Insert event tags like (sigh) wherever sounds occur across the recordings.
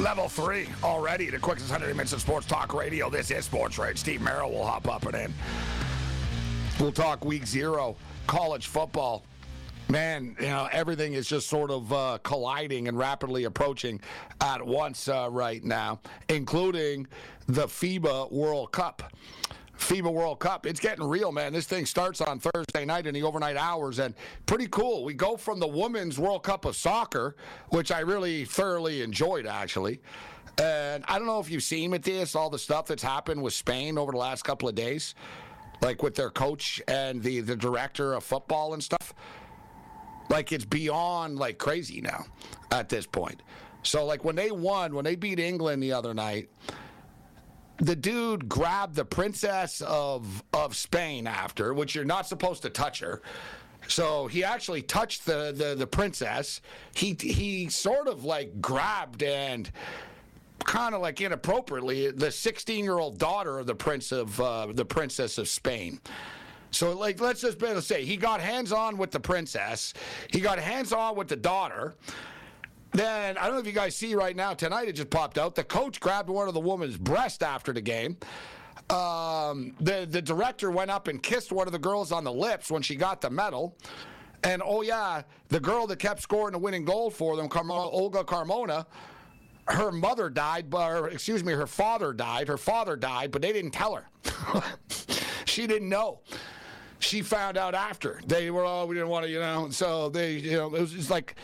Level three already. The quickest 100 minutes of sports talk radio. This is Sports Rage. Steve Merril will hop up and in. We'll talk week zero, college football. Man, you know, everything is just sort of uh, colliding and rapidly approaching at once uh, right now, including the FIBA World Cup. FIBA World Cup. It's getting real, man. This thing starts on Thursday night in the overnight hours, and pretty cool. We go from the Women's World Cup of Soccer, which I really thoroughly enjoyed, actually. And I don't know if you've seen with this, all the stuff that's happened with Spain over the last couple of days, like with their coach and the, the director of football and stuff. Like it's beyond like crazy now at this point. So like when they won, when they beat England the other night, the dude grabbed the princess of of Spain after, which you're not supposed to touch her. So he actually touched the the, the princess. He he sort of like grabbed and kind of like inappropriately the 16 year old daughter of the prince of uh, the princess of Spain. So, like, let's just say he got hands on with the princess. He got hands on with the daughter. Then I don't know if you guys see right now tonight. It just popped out. The coach grabbed one of the woman's breast after the game. Um, the the director went up and kissed one of the girls on the lips when she got the medal. And oh yeah, the girl that kept scoring the winning goal for them, Olga Carmona, her mother died, but or, excuse me, her father died. Her father died, but they didn't tell her. (laughs) she didn't know she found out after. They were, oh, we didn't want to, you know. So they, you know, it was just like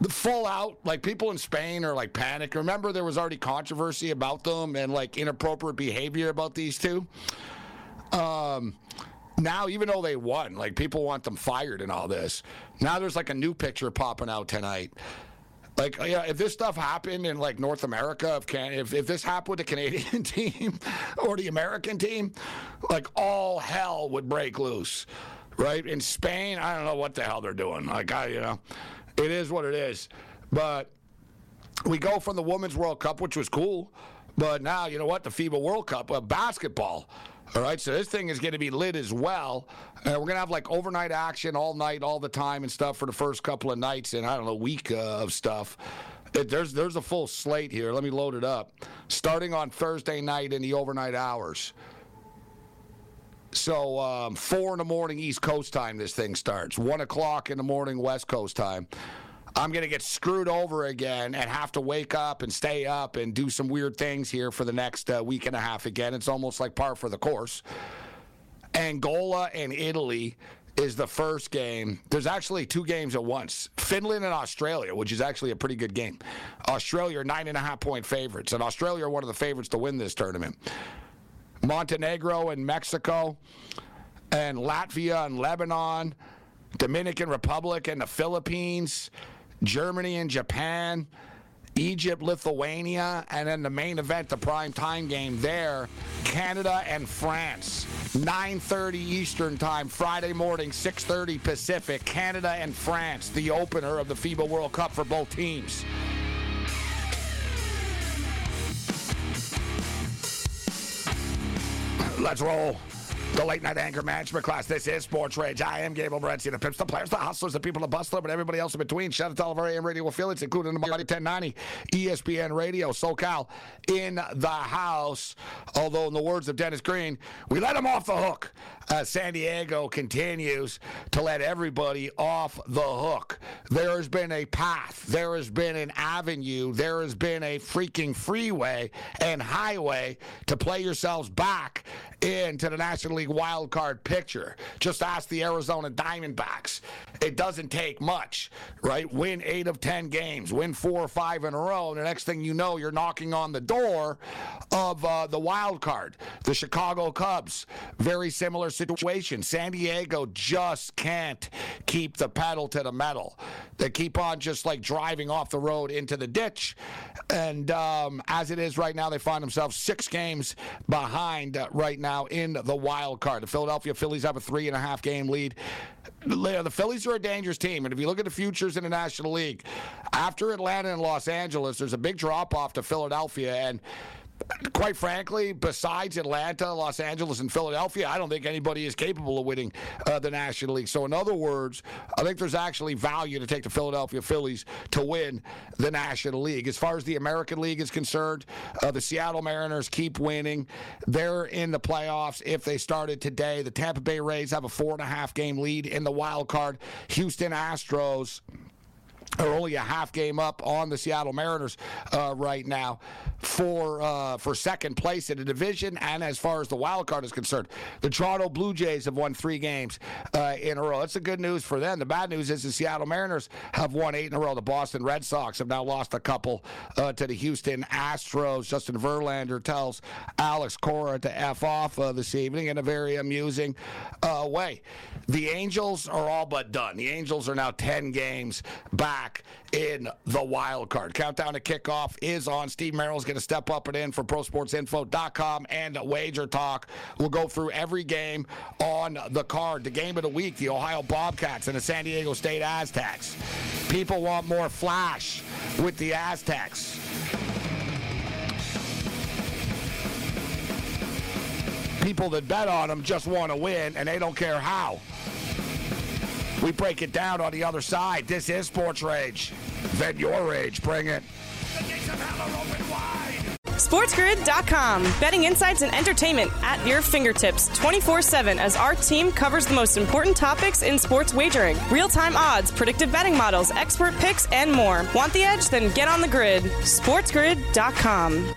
the full out, like people in Spain are like panic. Remember, there was already controversy about them and like inappropriate behavior about these two. Um, now, even though they won, like people want them fired and all this. Now there's like a new picture popping out tonight. Like, yeah, if this stuff happened in like North America, if can if, if this happened with the Canadian (laughs) team or the American team, like all hell would break loose, right? In Spain, I don't know what the hell they're doing. Like, I, you know, it is what it is. But we go from the Women's World Cup, which was cool, but now you know what? The FIBA World Cup, uh, basketball. All right, so this thing is going to be lit as well. And we're going to have like overnight action all night, all the time, and stuff for the first couple of nights, and I don't know, week uh, of stuff. It, there's there's a full slate here. Let me load it up. Starting on Thursday night in the overnight hours. So um, four in the morning East Coast time. This thing starts. One o'clock in the morning West Coast time. I'm going to get screwed over again and have to wake up and stay up and do some weird things here for the next uh, week and a half again. It's almost like par for the course. Angola and Italy is the first game. There's actually two games at once Finland and Australia, which is actually a pretty good game. Australia are nine and a half point favorites, and Australia are one of the favorites to win this tournament. Montenegro and Mexico, and Latvia and Lebanon, Dominican Republic and the Philippines. Germany and Japan, Egypt, Lithuania, and then the main event, the prime time game there, Canada and France. 9:30 Eastern Time, Friday morning, 6:30 Pacific. Canada and France, the opener of the FIBA World Cup for both teams. Let's roll. The late night anger management class. This is Sports Rage. I am Gabriel Morency. The pimps, the players, the hustlers, the people, the bustler, but everybody else in between. Shout out to all of our AM radio affiliates, including the Mighty 1090, ESPN Radio, SoCal in the house. Although, in the words of Dennis Green, we let them off the hook. Uh, San Diego continues to let everybody off the hook. There has been a path, there has been an avenue, there has been a freaking freeway and highway to play yourselves back into the National League wild card picture. Just ask the Arizona Diamondbacks. It doesn't take much, right? Win eight of 10 games, win four or five in a row. And the next thing you know, you're knocking on the door of uh, the wild card. The Chicago Cubs, very similar situation. San Diego just can't keep the pedal to the metal. They keep on just like driving off the road into the ditch. And um, as it is right now, they find themselves six games behind uh, right now in the wild card. The Philadelphia Phillies have a three and a half game lead. The Phillies are a dangerous team, and if you look at the futures in the National League, after Atlanta and Los Angeles, there's a big drop off to Philadelphia, and quite frankly, besides Atlanta, Los Angeles, and Philadelphia, I don't think anybody is capable of winning uh, the National League. So, in other words, I think there's actually value to take the Philadelphia Phillies to win the National League. As far as the American League is concerned, uh, the Seattle Mariners keep winning. They're in the playoffs if they started today. The Tampa Bay Rays have a four and a half game lead in the wild card. Houston Astros are only a half game up on the Seattle Mariners uh, right now for uh, for second place in the division. And as far as the wild card is concerned, the Toronto Blue Jays have won three games uh, in a row. That's the good news for them. The bad news is the Seattle Mariners have won eight in a row. The Boston Red Sox have now lost a couple uh, to the Houston Astros. Justin Verlander tells Alex Cora to f off uh, this evening in a very amusing uh, way. The Angels are all but done. The Angels are now ten games back in the wild card. Countdown to kickoff is on. Steve Merril's going to step up and in for ProSportsInfo.com and Wager Talk. We'll go through every game on the card. The game of the week, the Ohio Bobcats and the San Diego State Aztecs. People want more flash with the Aztecs. People that bet on them just want to win, and they don't care how. We break it down on the other side. This is Sports Rage. Vent your rage. Bring it. SportsGrid.com. Betting insights and entertainment at your fingertips 24 7 as our team covers the most important topics in sports wagering real time odds, predictive betting models, expert picks, and more. Want the edge? Then get on the grid. SportsGrid.com.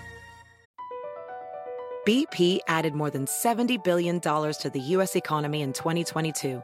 BP added more than $70 billion to the U.S. economy in 2022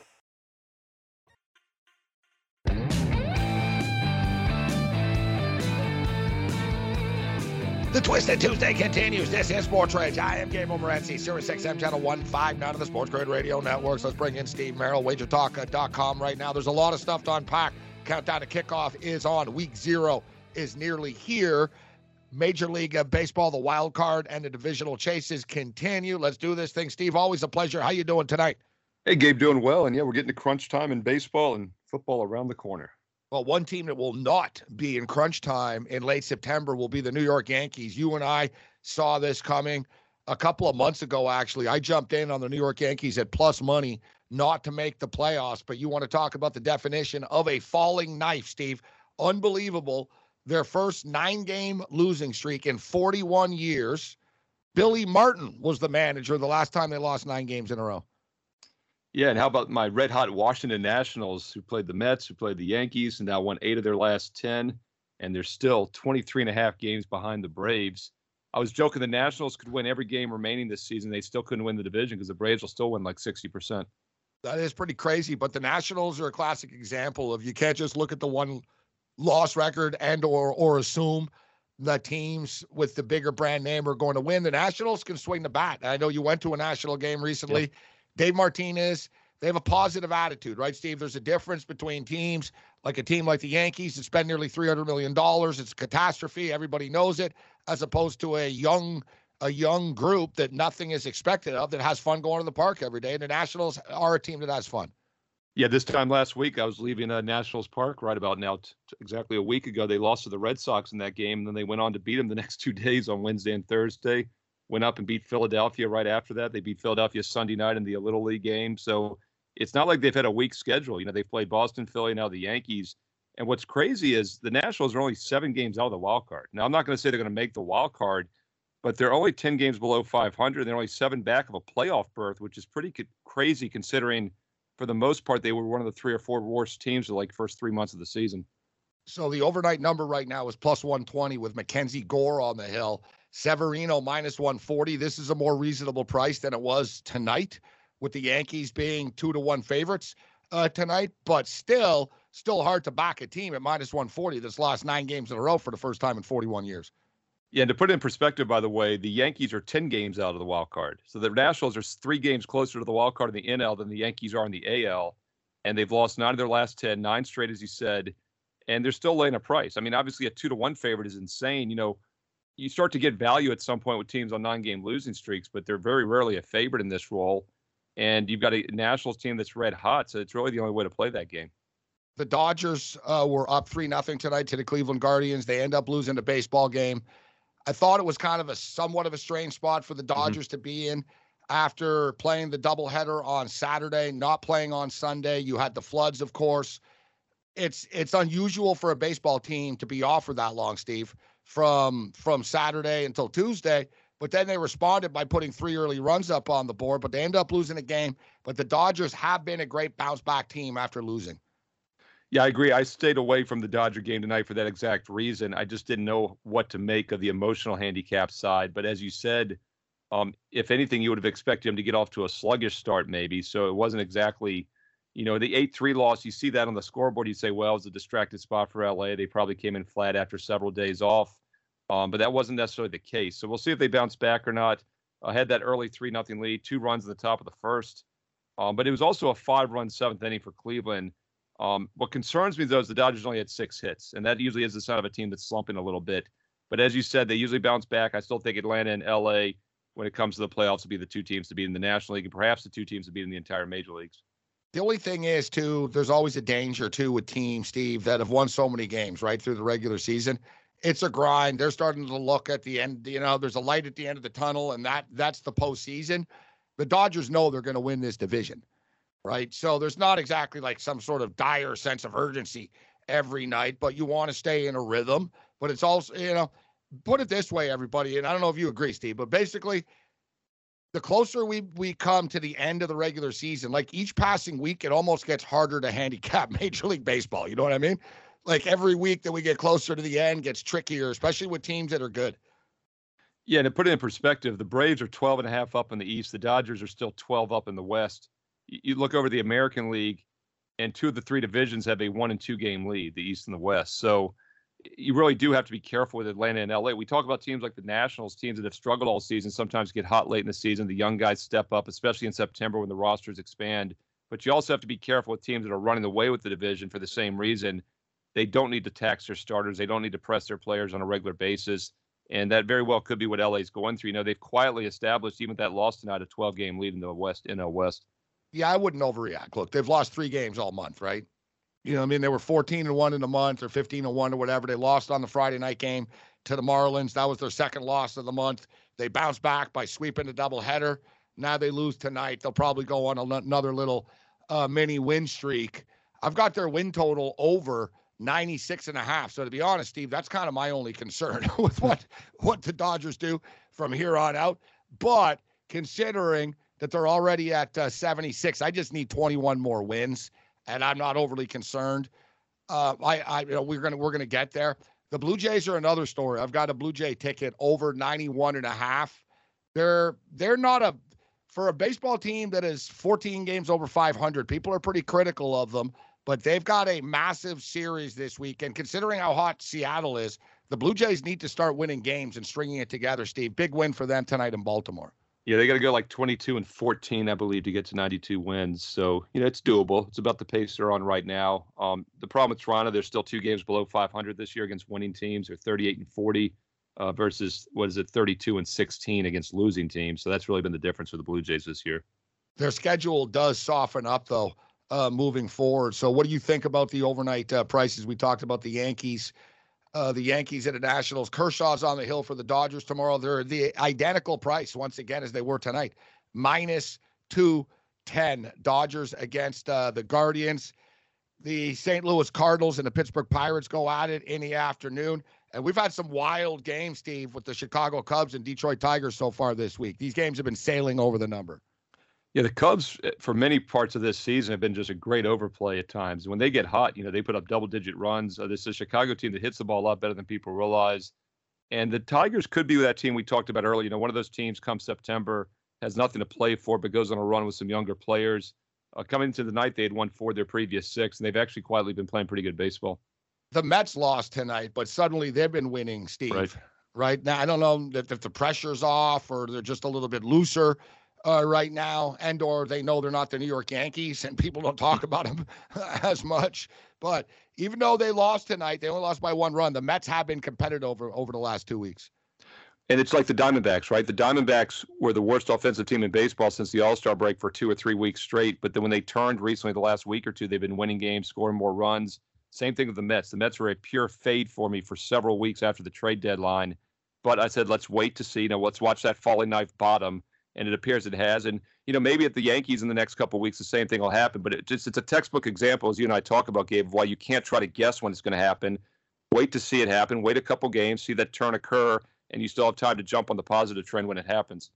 The Twisted Tuesday continues. This is Sports Rage. I am Gabriel Morency, Sirius XM Channel 159 of the Sports Grid Radio Networks. Let's bring in Steve Merril, wagertalk.com right now. There's a lot of stuff to unpack. Countdown to kickoff is on. Week zero is nearly here. Major League Baseball, the wild card, and the divisional chases continue. Let's do this thing. Steve, always a pleasure. How you doing tonight? Hey, Gabe, doing well. And yeah, we're getting to crunch time in baseball and football around the corner. Well, one team that will not be in crunch time in late September will be the New York Yankees. You and I saw this coming a couple of months ago, actually. I jumped in on the New York Yankees at plus money not to make the playoffs. But you want to talk about the definition of a falling knife, Steve. Unbelievable. Their first nine game losing streak in 41 years. Billy Martin was the manager the last time they lost nine games in a row. Yeah, and how about my red hot Washington Nationals, who played the Mets, who played the Yankees, and now won eight of their last 10, and they're still 23 and a half games behind the Braves. I was joking the Nationals could win every game remaining this season. They still couldn't win the division because the Braves will still win like 60%. That is pretty crazy, but the Nationals are a classic example of you can't just look at the one loss record and or or assume the teams with the bigger brand name are going to win. The Nationals can swing the bat. I know you went to a national game recently. Yeah Dave Martinez, they have a positive attitude, right, Steve? There's a difference between teams like a team like the Yankees that spend nearly $300 million. It's a catastrophe. Everybody knows it, as opposed to a young a young group that nothing is expected of that has fun going to the park every day. And the Nationals are a team that has fun. Yeah, this time last week, I was leaving uh, Nationals Park right about now, t- exactly a week ago. They lost to the Red Sox in that game, and then they went on to beat them the (laughs) next two days on Wednesday and Thursday went up and beat Philadelphia right after that. They beat Philadelphia Sunday night in the Little League game. So it's not like they've had a weak schedule. You know, they've played Boston, Philly, now the Yankees. And what's crazy is the Nationals are only seven games out of the wild card. Now, I'm not going to say they're going to make the wild card, but they're only 10 games below 500. They're only seven back of a playoff berth, which is pretty crazy considering for the most part they were one of the three or four worst teams of like first three months of the season. So the overnight number right now is plus 120 with Mackenzie Gore on the hill. Severino minus 140. This is a more reasonable price than it was tonight, with the Yankees being two to one favorites uh, tonight. But still, still hard to back a team at minus 140 that's lost nine games in a row for the first time in 41 years. Yeah, and to put it in perspective, by the way, the Yankees are 10 games out of the wild card. So the Nationals are three games closer to the wild card in the NL than the Yankees are in the AL. And they've lost nine of their last 10, nine straight, as you said. And they're still laying a price. I mean, obviously, a two to one favorite is insane. You know, you start to get value at some point with teams on nine-game losing streaks, but they're very rarely a favorite in this role. And you've got a Nationals team that's red hot, so it's really the only way to play that game. The Dodgers uh, were up three nothing tonight to the Cleveland Guardians. They end up losing the baseball game. I thought it was kind of a somewhat of a strange spot for the mm-hmm. Dodgers mm-hmm. to be in after playing the doubleheader on Saturday, not playing on Sunday. You had the floods, of course. It's it's unusual for a baseball team to be off for that long, Steve from from Saturday until Tuesday. But then they responded by putting three early runs up on the board, but they end up losing a game. But the Dodgers have been a great bounce back team after losing. Yeah, I agree. I stayed away from the Dodger game tonight for that exact reason. I just didn't know what to make of the emotional handicap side. But as you said, um, if anything, you would have expected him to get off to a sluggish start, maybe. So it wasn't exactly, you know, the 8 3 loss. You see that on the scoreboard. You say, well, it was a distracted spot for LA. They probably came in flat after several days off. Um, but that wasn't necessarily the case. So we'll see if they bounce back or not. I had that early three nothing lead, two runs at the top of the first. Um, but it was also a five run seventh inning for Cleveland. Um, what concerns me though is the Dodgers only had six hits, and that usually is the sign of a team that's slumping a little bit. But as you said, they usually bounce back. I still think Atlanta and LA, when it comes to the playoffs, will be the two teams to beat in the National League, and perhaps the two teams to beat in the entire major leagues. The only thing is, too, there's always a danger too with teams, Steve, that have won so many games right through the regular season it's a grind. They're starting to look at the end. You know, there's a light at the end of the tunnel, and that that's the postseason. The Dodgers know they're going to win this division, right? So there's not exactly like some sort of dire sense of urgency every night, but you want to stay in a rhythm. But it's also, you know, put it this way, everybody, and I don't know if you agree, Steve, but basically, the closer we we come to the end of the regular season, like each passing week, it almost gets harder to handicap (laughs) Major League Baseball. You know what I mean? Like every week that we get closer to the end gets trickier, especially with teams that are good. Yeah, and to put it in perspective, the Braves are 12 and a half up in the East. The Dodgers are still 12 up in the West. You look over the American League, and two of the three divisions have a one and two game lead, the East and the West. So you really do have to be careful with Atlanta and LA. We talk about teams like the Nationals, teams that have struggled all season, sometimes get hot late in the season. The young guys step up, especially in September when the rosters expand. But you also have to be careful with teams that are running away with the division for the same reason. They don't need to tax their starters. They don't need to press their players on a regular basis. And that very well could be what LA is going through. You know, they've quietly established, even that loss tonight, a 12 game lead in the West, the West. Yeah, I wouldn't overreact. Look, they've lost three games all month, right? You know, I mean, they were 14 and one in the month or 15 and one or whatever. They lost on the Friday night game to the Marlins. That was their second loss of the month. They bounced back by sweeping the doubleheader. Now they lose tonight. They'll probably go on another little uh, mini win streak. I've got their win total over 96 and a half. So to be honest, Steve, that's kind of my only concern (laughs) with what what the Dodgers do from here on out. But considering that they're already at uh, 76, I just need 21 more wins, and I'm not overly concerned. Uh, I, I, you know, we're gonna we're gonna get there. The Blue Jays are another story. I've got a Blue Jay ticket over 91 and a half. They're they're not a for a baseball team that is 14 games over 500. People are pretty critical of them but they've got a massive series this week. And considering how hot Seattle is, the Blue Jays need to start winning games and stringing it together, Steve. Big win for them tonight in Baltimore. Yeah, they got to go like 22 and 14, I believe, to get to 92 wins. So, you know, it's doable. It's about the pace they're on right now. Um, the problem with Toronto, they're still two games below 500 this year against winning teams. They're 38 and 40 uh, versus, what is it, 32 and 16 against losing teams. So that's really been the difference for the Blue Jays this year. Their schedule does soften up, though uh, moving forward. So, what do you think about the overnight uh, prices? We talked about the Yankees, uh, the Yankees at the Nationals. Kershaw's on the hill for the Dodgers tomorrow. They're the identical price once again as they were tonight, minus two ten. Dodgers against uh, the Guardians. The St. Louis Cardinals and the Pittsburgh Pirates go at it in the afternoon. And we've had some wild games, Steve, with the Chicago Cubs and Detroit Tigers so far this week. These games have been sailing over the number. Yeah, the Cubs eh, for many parts of this season have been just a great overplay at times. When they get hot, you know, they put up double-digit runs. Uh, this is a Chicago team that hits the ball a lot better than people realize. And the Tigers could be that team we talked about earlier. You know, one of those teams come September has nothing to play for, but goes on a run with some younger players. Uh, coming into the night, they had won four of their previous six, and they've actually quietly been playing pretty good baseball. The Mets lost tonight, but suddenly they've been winning, Steve. Right. Right now, I don't know if, if the pressure's off or they're just a little bit looser uh, right now, and or they know they're not the New York Yankees, and people don't talk about them (laughs) as much. But even though they lost tonight, they only lost by one run. The Mets have been competitive over over the last two weeks. And it's like the Diamondbacks, right? The Diamondbacks were the worst offensive team in baseball since the All Star break for two or three weeks straight. But then when they turned recently, the last week or two, they've been winning games, scoring more runs. Same thing with the Mets. The Mets were a pure fade for me for several weeks after the trade deadline. But I said, let's wait to see. You know, let's watch that falling knife bottom and it appears it has. And you know, maybe at the Yankees in the next couple weeks, the same thing will happen. But it just it's a textbook example, as you and I talk about, Gabe, why you can't try to guess when it's going to happen. Wait to see it happen. Wait a couple games, see that turn occur, and you still have time to jump on the positive trend when it happens.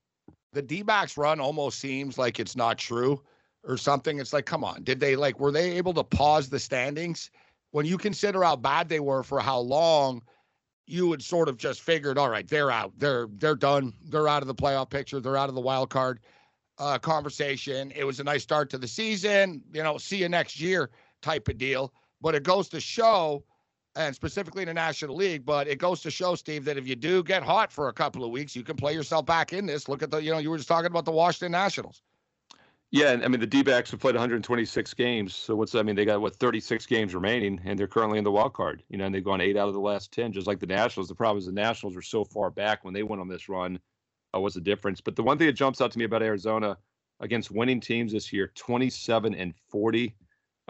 The D-backs run almost seems like it's not true or something. It's like, come on, did they like were they able to pause the standings when you consider how bad they were for how long? You would sort of just figured, all right, they're out. They're they're done. They're out of the playoff picture. They're out of the wild card uh, conversation. It was a nice start to the season. You know, see you next year type of deal. But it goes to show, and specifically in the National League, but it goes to show, Steve, that if you do get hot for a couple of weeks, you can play yourself back in this. Look at the, you know, you were just talking about the Washington Nationals. Yeah, and I mean the D-backs have played 126 games. So what's I mean they got what 36 games remaining, and they're currently in the wild card. You know, and they've gone eight out of the last 10, just like the Nationals. The problem is the Nationals were so far back when they went on this run. Uh, what's the difference? But the one thing that jumps out to me about Arizona against winning teams this year, 27 and 40.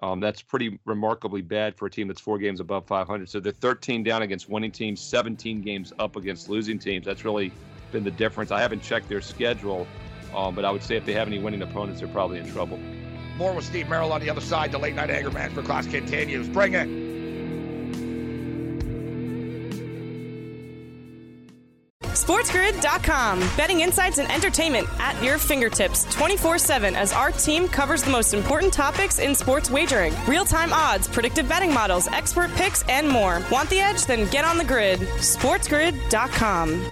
Um, that's pretty remarkably bad for a team that's four games above 500. So they're 13 down against winning teams, 17 games up against losing teams. That's really been the difference. I haven't checked their schedule um, but I would say if they have any winning opponents, they're probably in trouble. More with Steve Merril on the other side. The late night anger management class continues. Bring it. SportsGrid.com. Betting insights and entertainment at your fingertips 24 7 as our team covers the most important topics in sports wagering real time odds, predictive betting models, expert picks, and more. Want the edge? Then get on the grid. SportsGrid.com.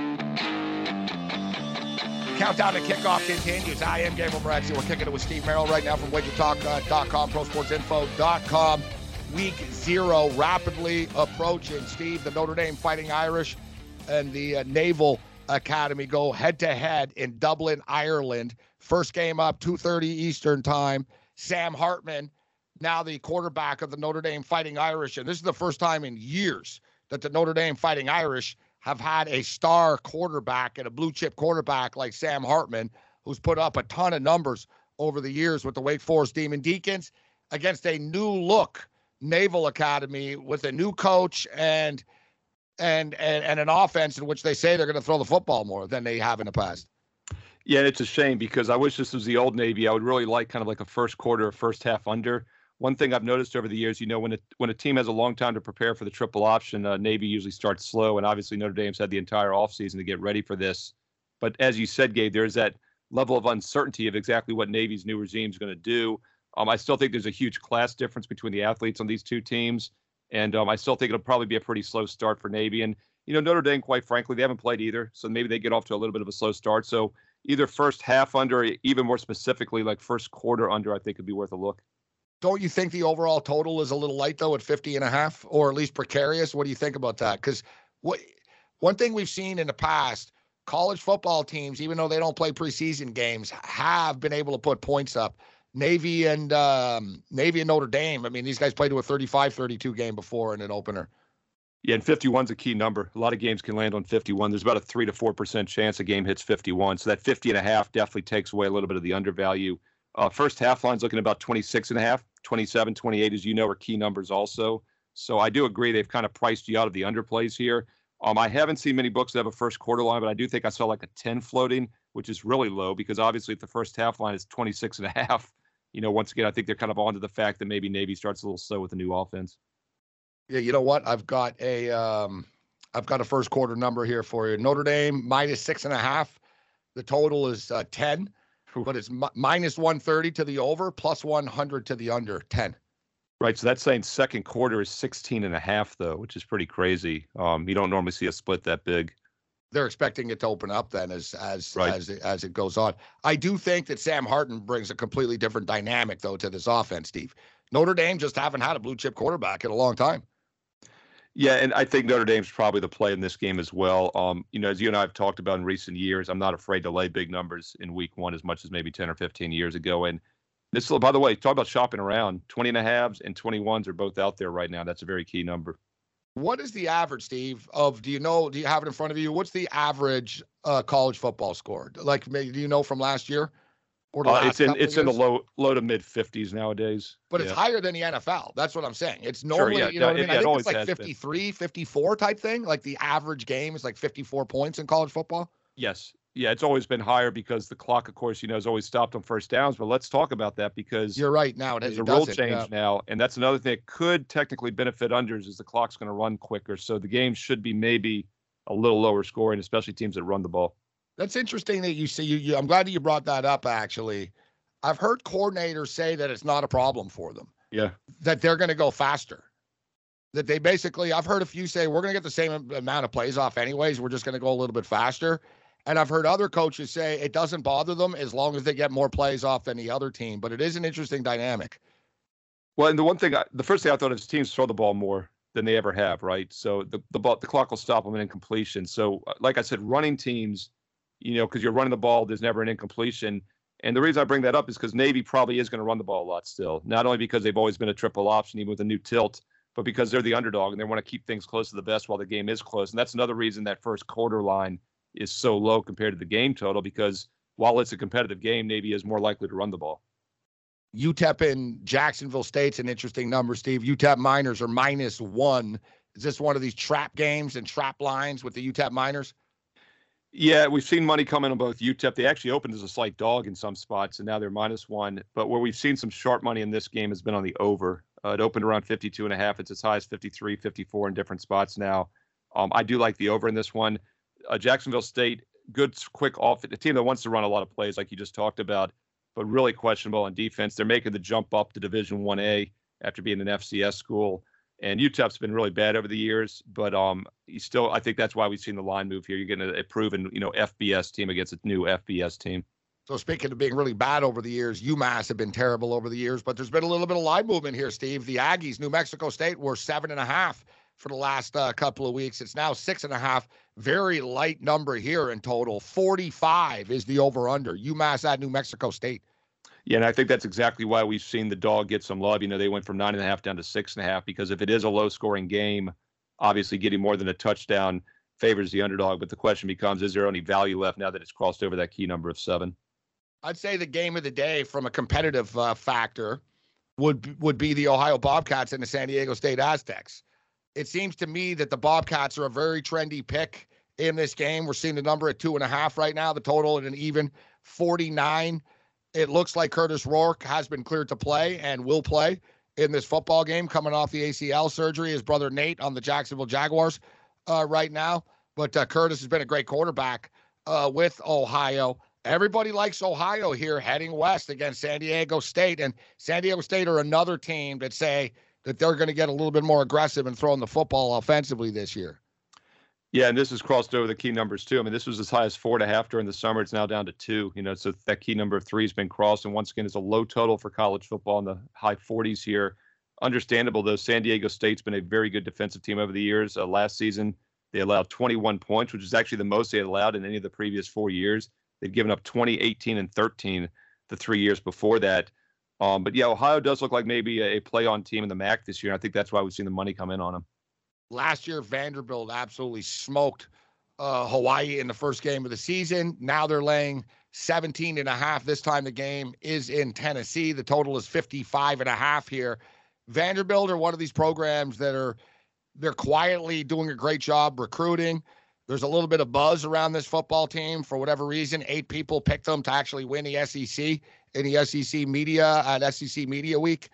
Countdown to kickoff continues. I am Gabriel Morency. We're kicking it with Steve Merril right now from WagerTalk.com, ProSportsInfo.com. Week zero rapidly approaching. Steve, the Notre Dame Fighting Irish and the uh, Naval Academy go head to head in Dublin, Ireland. First game up, 2:30 Eastern Time. Sam Hartman, now the quarterback of the Notre Dame Fighting Irish, and this is the first time in years that the Notre Dame Fighting Irish have had a star quarterback and a blue chip quarterback like Sam Hartman, who's put up a ton of numbers over the years with the Wake Forest Demon Deacons against a new look Naval Academy with a new coach and and and, and an offense in which they say they're going to throw the football more than they have in the past. Yeah, and it's a shame because I wish this was the old Navy. I would really like kind of like a first quarter first half under. One thing I've noticed over the years, you know, when a when a team has a long time to prepare for the triple option, uh, Navy usually starts slow, and obviously Notre Dame's had the entire offseason to get ready for this. But as you said, Gabe, there's that level of uncertainty of exactly what Navy's new regime is going to do. Um, I still think there's a huge class difference between the athletes on these two teams, and um, I still think it'll probably be a pretty slow start for Navy. And you know, Notre Dame, quite frankly, they haven't played either, so maybe they get off to a little bit of a slow start. So either first half under, even more specifically, like first quarter under, I think would be worth a look. Don't you think the overall total is a little light though at 50 and a half or at least precarious? What do you think about that? Cuz what one thing we've seen in the past, college football teams even though they don't play preseason games have been able to put points up. Navy and um, Navy and Notre Dame. I mean, these guys played to a 35-32 game before in an opener. Yeah, and 51 is a key number. A lot of games can land on 51. There's about a 3 to 4% chance a game hits 51. So that 50 and a half definitely takes away a little bit of the undervalue. Uh, first half line's looking about 26 and a half, 27, 28, as you know, are key numbers also. So I do agree they've kind of priced you out of the underplays here. Um, I haven't seen many books that have a first quarter line, but I do think I saw like a 10 floating, which is really low because obviously if the first half line is 26 and a (laughs) half, you know, once again, I think they're kind of onto the fact that maybe Navy starts a little slow with the new offense. Yeah, you know what? I've got a um, I've got a first quarter number here for you. Notre Dame minus six and a half. The total is uh, 10 but it's m- minus 130 to the over, plus 100 to the under 10. Right. So that's saying second quarter is 16 and a half, though, which is pretty crazy. Um, you don't normally see a split that big. They're expecting it to open up then as as Right. as as it goes on. I do think that Sam Hartman brings a completely different dynamic though to this offense, Steve. Notre Dame just haven't had a blue chip quarterback in a long time. Yeah, and I think Notre Dame's probably the play in this game as well. Um, you know, as you and I have talked about in recent years, I'm not afraid to lay big numbers in week one as much as maybe 10 or 15 years ago. And this, by the way, talk about shopping around. 20 and a halves and 21s are both out there right now. That's a very key number. What is the average, Steve? Of do you know? Do you have it in front of you? What's the average uh, college football score? Like, do you know from last year? Or Uh, it's in it's in the low low to mid 50s nowadays. But it's higher than the NFL. That's what I'm saying. It's normally, yeah, you know what I mean? it I think always it's like has been. 53, 54 type thing. Like the average game is like 54 points in college football. Yes. Yeah, it's always been higher because the clock, of course, you know, has always stopped on first downs. But let's talk about that because You're right. Now it, has a rule change yeah. now, and that's another thing that could technically benefit unders is the clock's going to run quicker. So the game should be maybe a little lower scoring, especially teams that run the ball. That's interesting that you see. You, you, I'm glad that you brought that up. Actually, I've heard coordinators say that it's not a problem for them. Yeah. That they're going to go faster. That they basically, I've heard a few say we're going to get the same amount of plays off anyways. We're just going to go a little bit faster. And I've heard other coaches say it doesn't bother them as long as they get more plays off than the other team. But it is an interesting dynamic. Well, and the one thing, I, the first thing I thought is teams throw the ball more than they ever have, right? So the the ball, the clock will stop them in completion. So, uh, like I said, running teams, you know, because you're running the ball, there's never an incompletion. And the reason I bring that up is because Navy probably is going to run the ball a lot still. Not only because they've always been a triple option, even with a new tilt, but because they're the underdog and they want to keep things close to the best while the game is close. And that's another reason that first quarter line is so low compared to the game total because while it's a competitive game, Navy is more likely to run the ball. UTEP and Jacksonville State's an interesting number, Steve. UTEP Miners are minus one. Is this one of these trap games and trap lines with the UTEP Miners? Yeah, we've seen money come in on both UTEP. They actually opened as a slight dog in some spots, and now they're minus one. But where we've seen some sharp money in this game has been on the over. Uh, it opened around 52 and a half. It's as high as 53, 54 in different spots now. Um, I do like the over in this one. Uh, Jacksonville State, good, quick off. A team that wants to run a lot of plays, like you just talked about but really questionable on defense. They're making the jump up to Division One A after being an FCS school. And UTEP's been really bad over the years, but um, still. I think that's why we've seen the line move here. You're getting a, a proven, you know, FBS team against a new FBS team. So speaking of being really bad over the years, UMass have been terrible over the years, but there's been a little bit of line movement here, Steve. The Aggies, New Mexico State, were seven and a half for the last uh, couple of weeks. It's now six and a half. Very light number here in total. 45 is the over under. UMass at New Mexico State. Yeah, and I think that's exactly why we've seen the dog get some love. You know, they went from nine and a half down to six and a half because if it is a low scoring game, obviously getting more than a touchdown favors the underdog. But the question becomes is there any value left now that it's crossed over that key number of seven? I'd say the game of the day from a competitive uh, factor would would be the Ohio Bobcats and the San Diego State Aztecs. It seems to me that the Bobcats are a very trendy pick in this game. We're seeing the number at two and a half right now, the total at an even 49. It looks like Kurtis Rourke has been cleared to play and will play in this football game coming off the ACL surgery. His brother Nate on the Jacksonville Jaguars uh, right now. But uh, Kurtis has been a great quarterback uh, with Ohio. Everybody likes Ohio here heading west against San Diego State. And San Diego State are another team that say that they're going to get a little bit more aggressive and throwing the football offensively this year. Yeah, and this has crossed over the key numbers too. I mean, this was as high as four and a half during the summer. It's now down to two. You know, so that key number of three has been crossed. And once again, it's a low total for college football in the high 40s here. Understandable though, San Diego State's been a very good defensive team over the years. Uh, last season, they allowed 21 points, which is actually the most they had allowed in any of the previous four years. They've given up 20, 18, and 13 the three years before that. Um, but yeah, Ohio does look like maybe a, a play on team in the MAC this year. And I think that's why we've seen the money come in on them. Last year, Vanderbilt absolutely smoked uh, Hawaii in the first game of the season. Now they're laying 17 and a half. This time the game is in Tennessee. The total is 55 and a half here. Vanderbilt are one of these programs that are they're quietly doing a great job recruiting. There's a little bit of buzz around this football team for whatever reason. Eight people picked them to actually win the SEC in the SEC media at SEC Media Week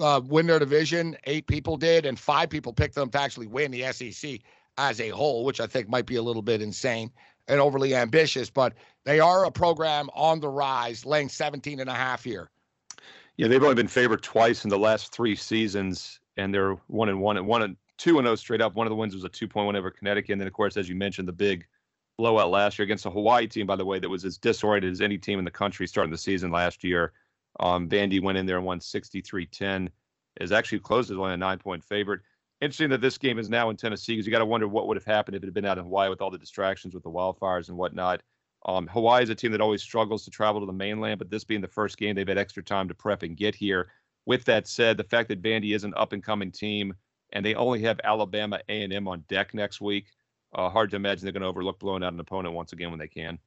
uh, win their division. Eight people did, and five people picked them to actually win the SEC as a whole, which I think might be a little bit insane and overly ambitious. But they are a program on the rise, laying 17 and a half here. Yeah, they've only been favored twice in the last three seasons, and they're one and one and one and two and zero oh straight up. One of the wins was a two point one over Connecticut, and then of course, as you mentioned, the big blowout last year against a Hawaii team, by the way, that was as disoriented as any team in the country starting the season last year. Um, Vandy went in there and won 63-10. Is actually closed as only a nine-point favorite. Interesting that this game is now in Tennessee because you got to wonder what would have happened if it had been out in Hawaii with all the distractions with the wildfires and whatnot. Um, Hawaii is a team that always struggles to travel to the mainland, but this being the first game, they've had extra time to prep and get here. With that said, the fact that Vandy is an up-and-coming team and they only have Alabama A&M on deck next week, uh, hard to imagine they're going to overlook blowing out an opponent once again when they can.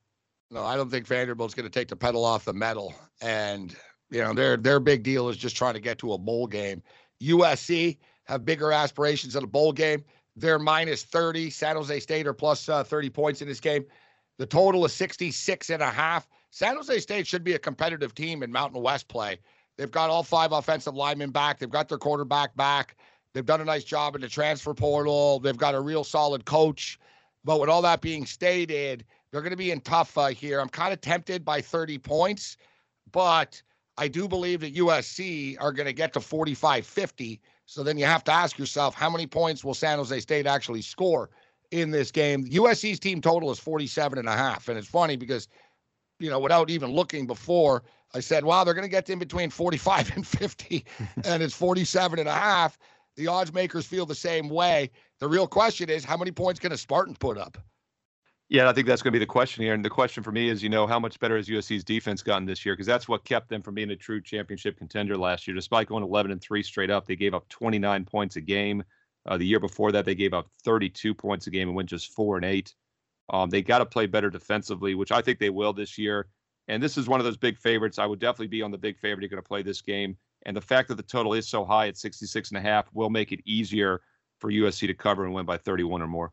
No, I don't think Vanderbilt's going to take the pedal off the metal and you know, their their big deal is just trying to get to a bowl game. USC have bigger aspirations at a bowl game. They're minus 30. San Jose State are plus, uh, 30 points in this game. The total is 66 and a half. San Jose State should be a competitive team in Mountain West play. They've got all five offensive linemen back. They've got their quarterback back. They've done a nice job in the transfer portal. They've got a real solid coach. But with all that being stated, they're going to be in tough uh, here. I'm kind of tempted by 30 points, but – I do believe that USC are going to get to 45 50. So then you have to ask yourself, how many points will San Jose State actually score in this game. USC's team total is 47 and a half. And it's funny because, you know, without even looking before, I said, wow, they're going to get in between 45 and 50, (laughs) and it's 47 and a half. The odds makers feel the same way. The real question is, how many points can a Spartan put up? Yeah, I think that's going to be the question here. And the question for me is, you know, how much better has USC's defense gotten this year? Because that's what kept them from being a true championship contender last year. Despite going 11 and three straight up, they gave up 29 points a game. Uh, the year before that, they gave up 32 points a game and went just four and eight. Um, they got to play better defensively, which I think they will this year. And this is one of those big favorites. I would definitely be on the big favorite going to play this game. And the fact that the total is so high at 66 and a half will make it easier for USC to cover and win by 31 or more.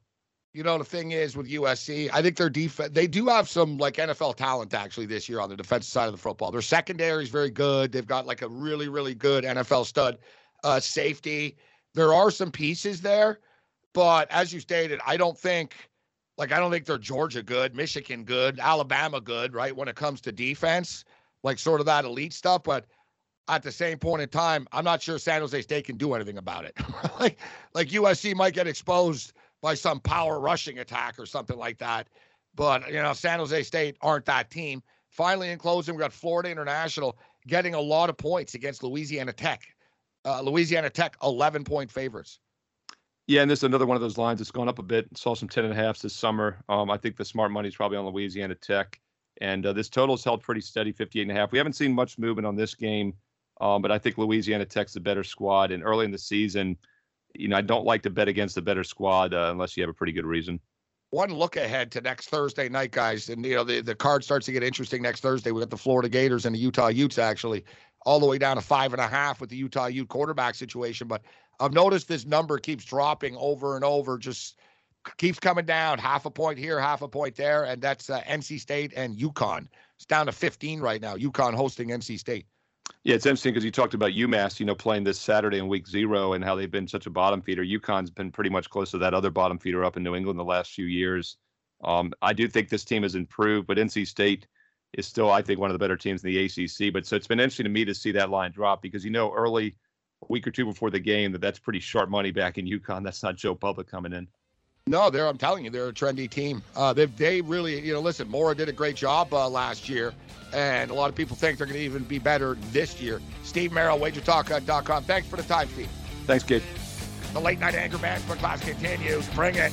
You know, the thing is with USC, I think their defense, they do have some like NFL talent actually this year on the defensive side of the football. Their secondary is very good. They've got like a really, really good NFL stud uh, safety. There are some pieces there, but as you stated, I don't think, like, I don't think they're Georgia good, Michigan good, Alabama good, right? When it comes to defense, like sort of that elite stuff. But at the same point in time, I'm not sure San Jose State can do anything about it. (laughs) like, like USC might get exposed by some power rushing attack or something like that. But, you know, San Jose State aren't that team. Finally, in closing, we got Florida International getting a lot of points against Louisiana Tech. Uh, Louisiana Tech, 11 point favorites. Yeah, and this is another one of those lines that's gone up a bit. Saw some 10 and a halfs this summer. Um, I think the smart money is probably on Louisiana Tech. And uh, this total is held pretty steady, 58 and a half. We haven't seen much movement on this game, um, but I think Louisiana Tech's a better squad. And early in the season, you know, I don't like to bet against a better squad uh, unless you have a pretty good reason. One look ahead to next Thursday night, guys, and you know the the card starts to get interesting next Thursday. We got the Florida Gators and the Utah Utes actually, all the way down to five and a half with the Utah Ute quarterback situation. But I've noticed this number keeps dropping over and over, just keeps coming down, half a point here, half a point there, and that's uh, NC State and UConn. It's down to 15 right now. UConn hosting NC State. Yeah, it's interesting because you talked about UMass, you know, playing this Saturday in week zero and how they've been such a bottom feeder. UConn's been pretty much close to that other bottom feeder up in New England the last few years. Um, I do think this team has improved, but NC State is still, I think, one of the better teams in the ACC. But so it's been interesting to me to see that line drop because you know early a week or two before the game that that's pretty sharp money back in UConn. That's not Joe Public coming in. No, they're. I'm telling you, they're a trendy team. Uh, they they really, you know, listen. Mora did a great job uh, last year, and a lot of people think they're going to even be better this year. Steve Merril, WagerTalk.com. Thanks for the time, Steve. Thanks, Gabe. The late night anger management class continues. Bring it.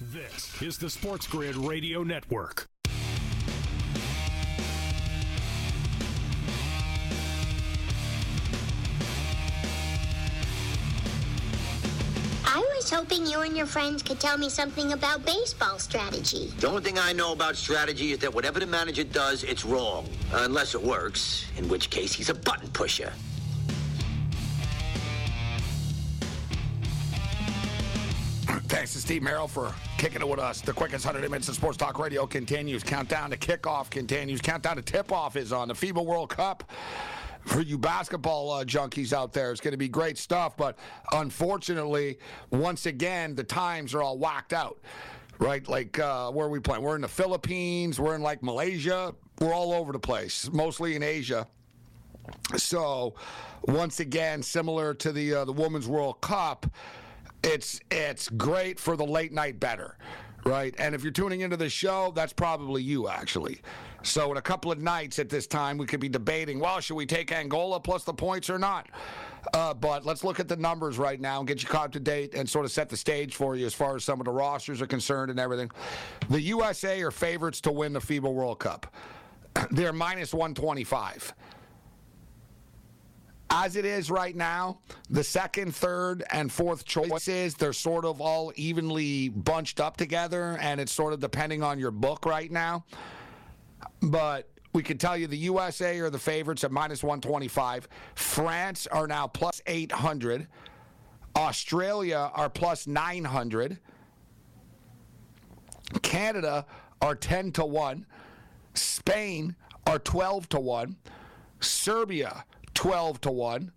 This is the Sports Grid Radio Network. I was hoping you and your friends could tell me something about baseball strategy. The only thing I know about strategy is that whatever the manager does, it's wrong. Unless it works, in which case he's a button pusher. Thanks to Steve Merril for kicking it with us. The quickest 100 minutes of sports talk radio continues. Countdown to kickoff continues. Countdown to tip off is on the FIBA World Cup. For you basketball uh, junkies out there, it's going to be great stuff. But unfortunately, once again, the times are all whacked out. Right? Like, uh, where are we playing? We're in the Philippines. We're in like Malaysia. We're all over the place, mostly in Asia. So, once again, similar to the uh, the Women's World Cup, it's it's great for the late night better, right? And if you're tuning into the show, that's probably you actually. So in a couple of nights at this time, we could be debating, well, should we take Angola plus the points or not? Uh, but let's look at the numbers right now and get you caught up to date and sort of set the stage for you as far as some of the rosters are concerned and everything. The USA are favorites to win the FIBA World Cup. (clears throat) They're minus 125 as it is right now, the second, third, and fourth choices, they're sort of all evenly bunched up together, and it's sort of depending on your book right now. But we can tell you the USA are the favorites at minus 125. France are now plus 800. Australia are plus 900. Canada are 10 to 1. Spain are 12 to 1. Serbia 12 to 1.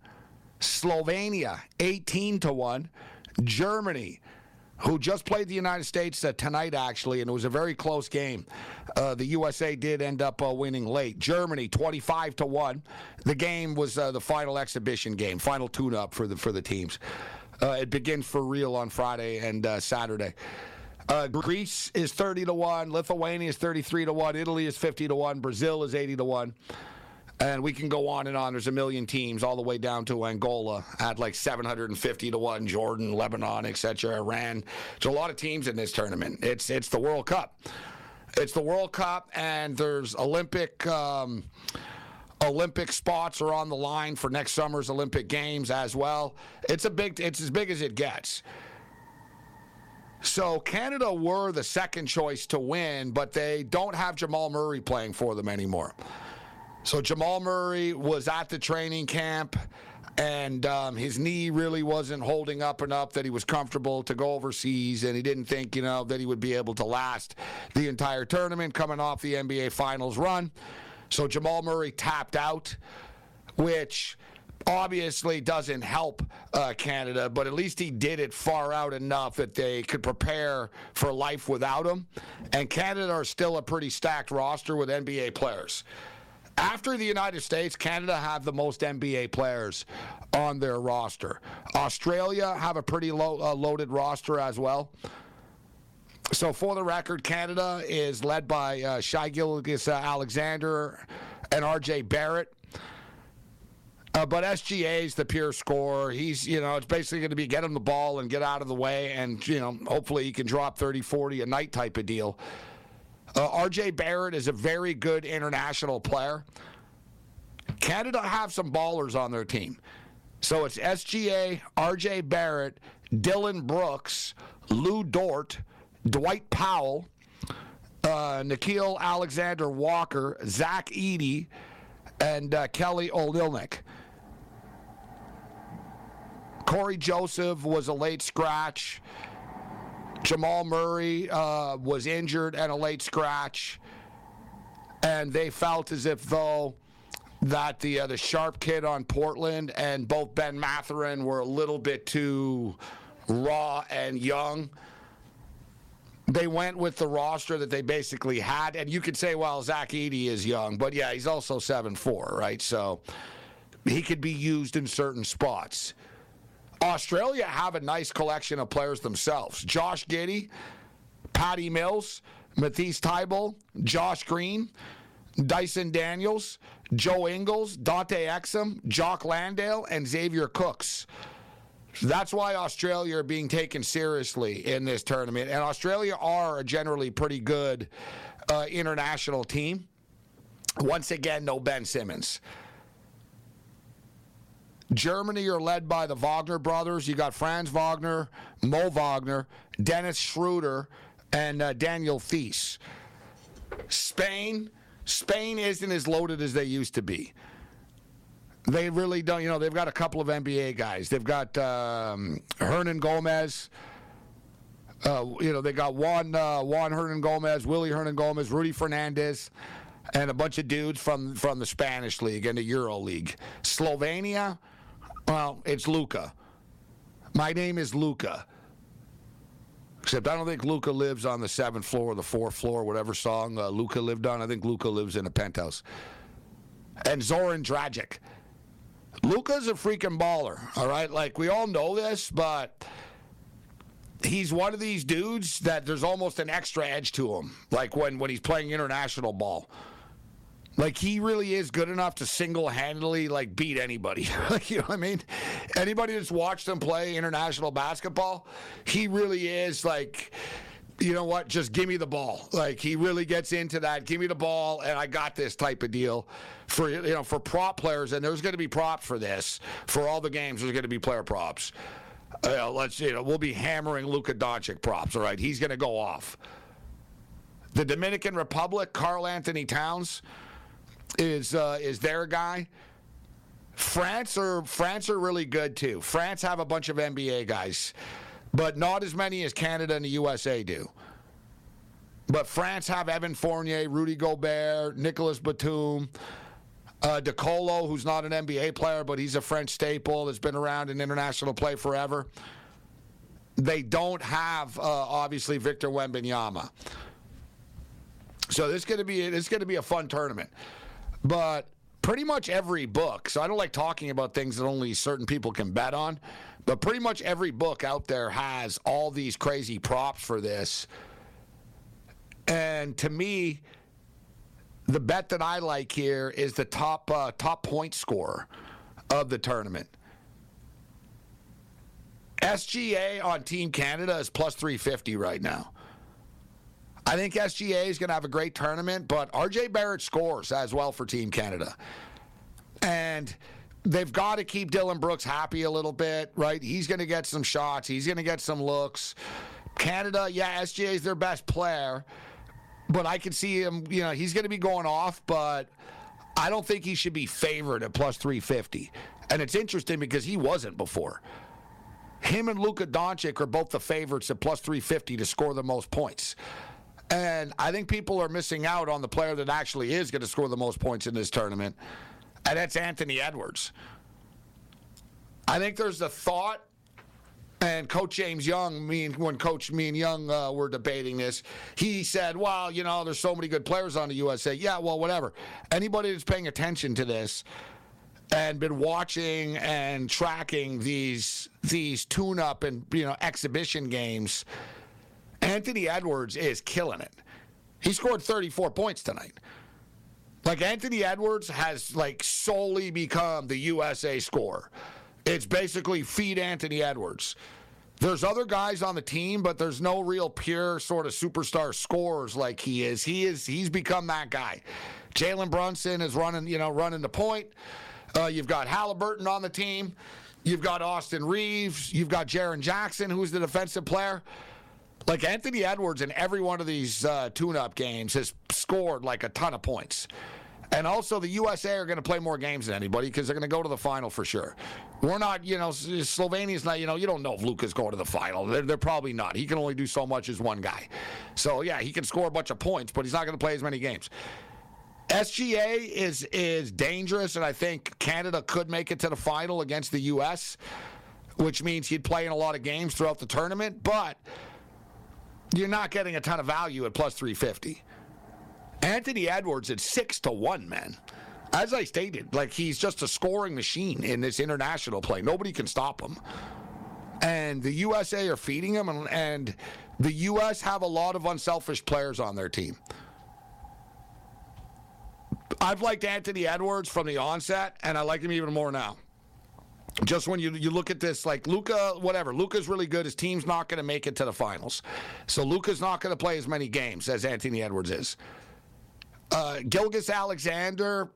Slovenia 18 to 1. Germany who just played the United States uh, tonight, actually, and it was a very close game. Uh, the USA did end up uh, winning late. Germany, 25 to one. The game was uh, the final exhibition game, final tune-up for the for the teams. Uh, it begins for real on Friday and uh, Saturday. Greece is 30 to one. Lithuania is 33 to one. Italy is 50 to one. Brazil is 80 to one. And we can go on and on. There's a million teams all the way down to Angola at like 750 to 1, Jordan, Lebanon, etc., Iran. There's a lot of teams in this tournament. It's it's the World Cup. It's the World Cup and there's Olympic um, Olympic spots are on the line for next summer's Olympic Games as well. It's a big it's as big as it gets. So Canada were the second choice to win, but they don't have Jamal Murray playing for them anymore. So Jamal Murray was at the training camp, and um, his knee really wasn't holding up enough that he was comfortable to go overseas, and he didn't think, you know, that he would be able to last the entire tournament coming off the NBA Finals run. So Jamal Murray tapped out, which obviously doesn't help uh, Canada, but at least he did it far out enough that they could prepare for life without him. And Canada are still a pretty stacked roster with NBA players. After the United States, Canada have the most NBA players on their roster. Australia have a pretty low, uh, loaded roster as well. So, for the record, Canada is led by uh, Shai Gilgeous uh, Alexander and RJ Barrett. Uh, but SGA is the pure scorer. He's, you know, it's basically going to be get him the ball and get out of the way, and, you know, hopefully he can drop 30, 40 a night type of deal. Uh, RJ Barrett is a very good international player. Canada have some ballers on their team. So it's SGA, RJ Barrett, Dillon Brooks, Lu Dort, Dwight Powell, uh, Nickeil Alexander Walker, Zach Edey, and uh, Kelly Olynyk. Cory Joseph was a late scratch. Jamal Murray uh, was injured and a late scratch, and they felt as if though that the uh, the sharp kid on Portland and both Ben Mathurin were a little bit too raw and young. They went with the roster that they basically had, and you could say, well, Zach Edey is young, but yeah, he's also seven four, right? So he could be used in certain spots. Australia have a nice collection of players themselves. Josh Giddey, Patty Mills, Matisse Thybulle, Josh Green, Dyson Daniels, Joe Ingles, Dante Exum, Jock Landale, and Xavier Cooks. That's why Australia are being taken seriously in this tournament. And Australia are a generally pretty good uh, international team. Once again, no Ben Simmons. Germany are led by the Wagner brothers. You got Franz Wagner, Mo Wagner, Dennis Schroeder, and uh, Daniel Theis. Spain, Spain isn't as loaded as they used to be. They really don't. You know, they've got a couple of NBA guys. They've got um, Hernangomez. Uh, you know, they got Juan uh, Juan Hernangomez, Willie Hernangomez, Rudy Fernandez, and a bunch of dudes from from the Spanish league and the Euro League. Slovenia, well, it's Luka. My name is Luka. Except I don't think Luka lives on the seventh floor or the fourth floor, whatever song uh, Luka lived on. I think Luka lives in a penthouse. And Zoran Dragic. Luka's a freaking baller, all right? Like, we all know this, but he's one of these dudes that there's almost an extra edge to him, like when, when he's playing international ball. Like he really is good enough to single-handedly like beat anybody. (laughs) like you know what I mean? Anybody that's watched him play international basketball, he really is like you know what? Just give me the ball. Like he really gets into that. Give me the ball, and I got this type of deal for you know for prop players. And there's going to be props for this for all the games. There's going to be player props. Uh, let's you know we'll be hammering Luka Doncic props. All right, he's going to go off. The Dominican Republic, Karl-Anthony Towns is uh, is their guy. France are France are really good too. France have a bunch of NBA guys, but not as many as Canada and the USA do. But France have Evan Fournier, Rudy Gobert, Nicolas Batum, uh, DeColo, who's not an NBA player, but he's a French staple that's been around in international play forever. They don't have uh, obviously Victor Wembanyama. So this is going to be is going to be a fun tournament. But pretty much every book, so I don't like talking about things that only certain people can bet on, but pretty much every book out there has all these crazy props for this. And to me, the bet that I like here is the top uh, top point scorer of the tournament. SGA on Team Canada is plus 350 right now. I think SGA is going to have a great tournament, but RJ Barrett scores as well for Team Canada. And they've got to keep Dillon Brooks happy a little bit, right? He's going to get some shots, he's going to get some looks. Canada, yeah, SGA is their best player, but I can see him, you know, he's going to be going off, but I don't think he should be favored at plus 350. And it's interesting because he wasn't before. Him and Luka Doncic are both the favorites at plus 350 to score the most points. And I think people are missing out on the player that actually is going to score the most points in this tournament, and that's Anthony Edwards. I think there's a thought, and Coach James Young, me and, when Coach me and Young uh, were debating this, he said, "Well, you know, there's so many good players on the USA." Yeah, well, whatever. Anybody that's paying attention to this and been watching and tracking these these tune-up and you know exhibition games Anthony Edwards is killing it. He scored 34 points tonight. Like Anthony Edwards has like solely become the USA scorer. It's basically feed Anthony Edwards. There's other guys on the team, but there's no real pure sort of superstar scorers like he is. He is he's become that guy. Jalen Brunson is running, you know, running the point. Uh, you've got Halliburton on the team. You've got Austin Reaves. You've got Jaren Jackson, who's the defensive player. Like Anthony Edwards in every one of these uh, tune-up games has scored like a ton of points. And also, the USA are going to play more games than anybody because they're going to go to the final for sure. We're not, you know, Slovenia's not, you know, you don't know if Luka's going to the final. They're, they're, probably not. He can only do so much as one guy. So, yeah, he can score a bunch of points, but he's not going to play as many games. SGA is is dangerous, and I think Canada could make it to the final against the U.S., which means he'd play in a lot of games throughout the tournament. But you're not getting a ton of value at plus 350. Anthony Edwards at six to one, man. As I stated, like he's just a scoring machine in this international play. Nobody can stop him. And the USA are feeding him, and, and the US have a lot of unselfish players on their team. I've liked Anthony Edwards from the onset, and I like him even more now just when you you look at this, like Luka, whatever, Luka's really good. His team's not going to make it to the finals, so Luka's not going to play as many games as Anthony Edwards is. Uh, Gilgeous Alexander,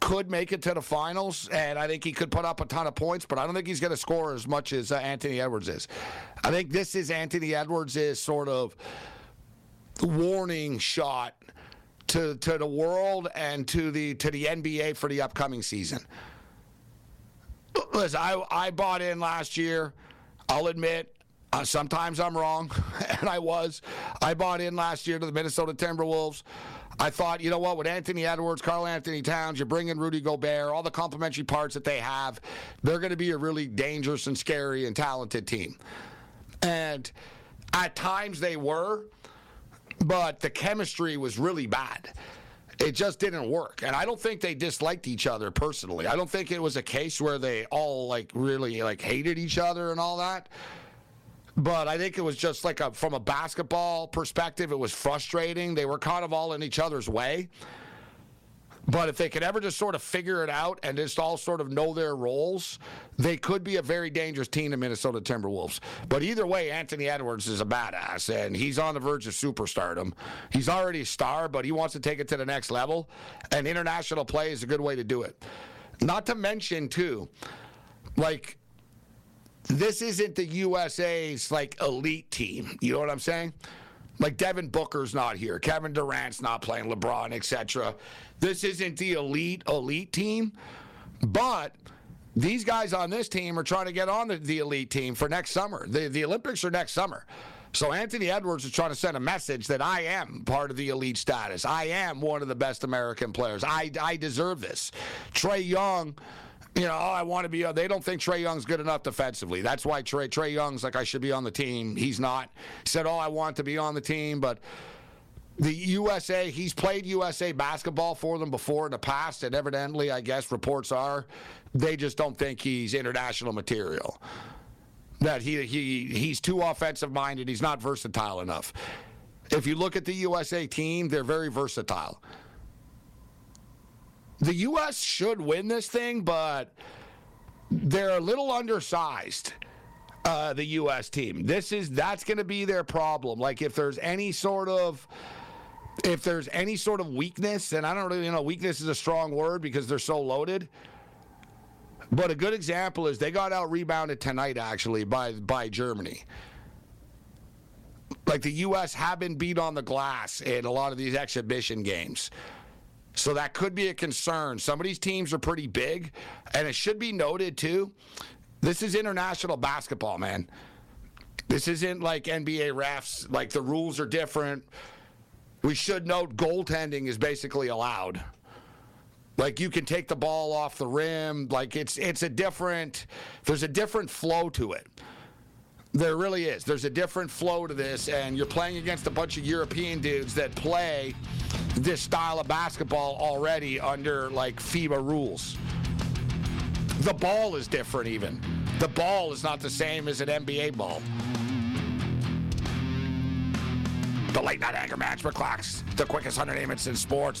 could make it to the finals, and I think he could put up a ton of points, but I don't think he's going to score as much as uh, Anthony Edwards is. I think this is Anthony Edwards' sort of warning shot to to the world and to the to the NBA for the upcoming season. Listen, I I bought in last year. I'll admit uh, sometimes I'm wrong, (laughs) and I was. I bought in last year to the Minnesota Timberwolves. I thought, you know what, with Anthony Edwards, Karl-Anthony Towns, you bring in Rudy Gobert, all the complementary parts that they have, they're going to be a really dangerous and scary and talented team. And at times they were, but the chemistry was really bad. It just didn't work. And I don't think they disliked each other personally. I don't think it was a case where they all like really like hated each other and all that. But I think it was just like a, from a basketball perspective, it was frustrating. They were kind of all in each other's way. But if they could ever just sort of figure it out and just all sort of know their roles, they could be a very dangerous team, the Minnesota Timberwolves. But either way, Anthony Edwards is a badass, and he's on the verge of superstardom. He's already a star, but he wants to take it to the next level, and international play is a good way to do it. Not to mention, too, like this isn't the USA's like elite team. You know what I'm saying? Like Devin Booker's not here, Kevin Durant's not playing, LeBron, etc. This isn't the elite elite team, but these guys on this team are trying to get on the, the elite team for next summer. The the Olympics are next summer. So Anthony Edwards is trying to send a message that I am part of the elite status. I am one of the best American players. I I deserve this. Trae Young you know, oh, I want to be. Uh, they don't think Trae Young's good enough defensively. That's why Trey Trae Young's like I should be on the team. He's not. He said, "Oh, I want to be on the team," but the USA, he's played USA basketball for them before in the past, and evidently, I guess reports are they just don't think he's international material. That he he he's too offensive minded. He's not versatile enough. If you look at the USA team, they're very versatile the U.S. should win this thing, but they're a little undersized. Uh, the U.S. team. This is that's going to be their problem. Like if there's any sort of if there's any sort of weakness, and I don't really know weakness is a strong word because they're so loaded. But a good example is they got out rebounded tonight actually by by Germany. Like the U.S. have been beat on the glass in a lot of these exhibition games. So that could be a concern. Some of these teams are pretty big, and it should be noted too. This is international basketball, man. This isn't like NBA refs. Like the rules are different. We should note goaltending is basically allowed. Like you can take the ball off the rim. Like it's it's a different. There's a different flow to it. There really is. There's a different flow to this, and you're playing against a bunch of European dudes that play this style of basketball already under like FIBA rules. The ball is different, even. The ball is not the same as an NBA ball. The late night anger management clocks, the quickest 100 minutes in sports.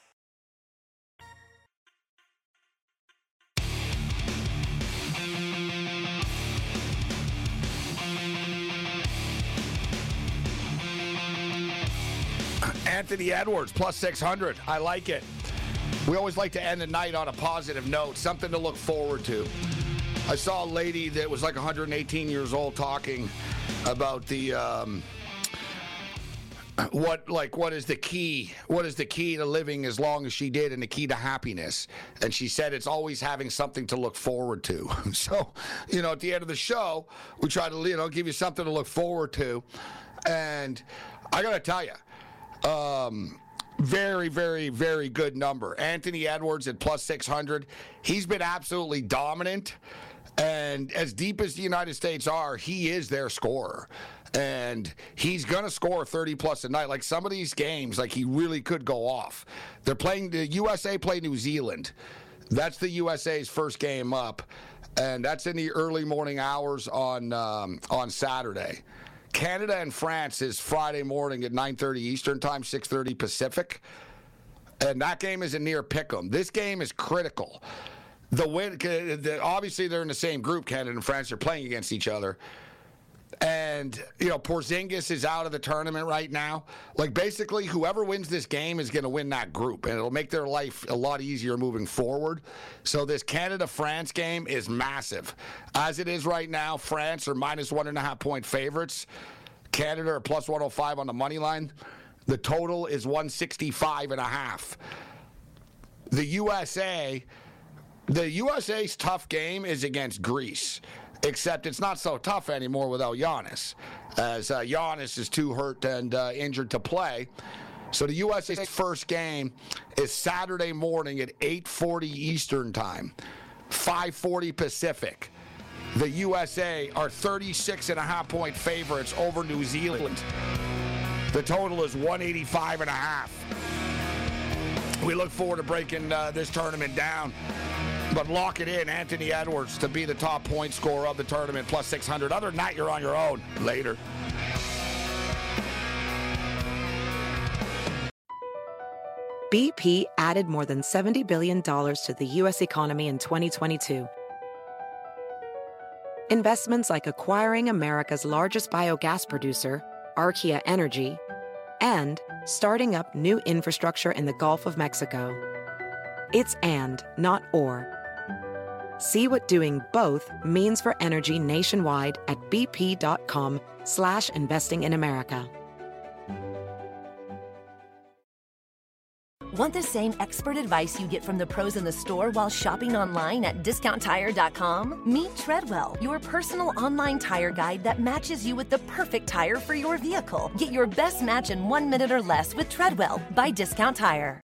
Anthony Edwards plus 600. I like it. We always like to end the night on a positive note, something to look forward to. I saw a lady that was like 118 years old talking about the um, what like what is the key what is the key to living as long as she did and the key to happiness and she said it's always having something to look forward to (laughs) so you know at the end of the show we try to you know give you something to look forward to and i gotta tell you um very, very, very good number. Anthony Edwards at plus 600. He's been absolutely dominant. And as deep as the United States are, he is their scorer. And he's going to score 30 plus a night. Like some of these games, like he really could go off. They're playing, the USA play New Zealand. That's the USA's first game up. And that's in the early morning hours on um, on Saturday. Canada and France is Friday morning at 9:30 Eastern Time, 6:30 Pacific. And that game is a near pick'em. This game is critical. The win, uh, obviously they're in the same group. Canada and France are playing against each other, and you know Porzingis is out of the tournament right now. Like basically, whoever wins this game is going to win that group, and it'll make their life a lot easier moving forward. So this Canada France game is massive, as it is right now. France are minus one and a half point favorites. Canada are plus 105 on the money line. The total is 165 and a half. The USA the USA's tough game is against Greece, except it's not so tough anymore without Giannis, as uh, Giannis is too hurt and uh, injured to play. So the USA's first game is Saturday morning at 8:40 Eastern Time, 5:40 Pacific. The USA are 36 and a half point favorites over New Zealand. The total is 185 and a half. We look forward to breaking uh, this tournament down. But lock it in, Anthony Edwards to be the top point scorer of the tournament, plus 600. Other than that, you're on your own later. BP added more than $70 billion to the U.S. economy in 2022. Investments like acquiring America's largest biogas producer, Archaea Energy, and starting up new infrastructure in the Gulf of Mexico. It's and, not or. See what doing both means for energy nationwide at bp.com slash investing in America. Want the same expert advice you get from the pros in the store while shopping online at discounttire.com? Meet Treadwell, your personal online tire guide that matches you with the perfect tire for your vehicle. Get your best match in one minute or less with Treadwell by Discount Tire.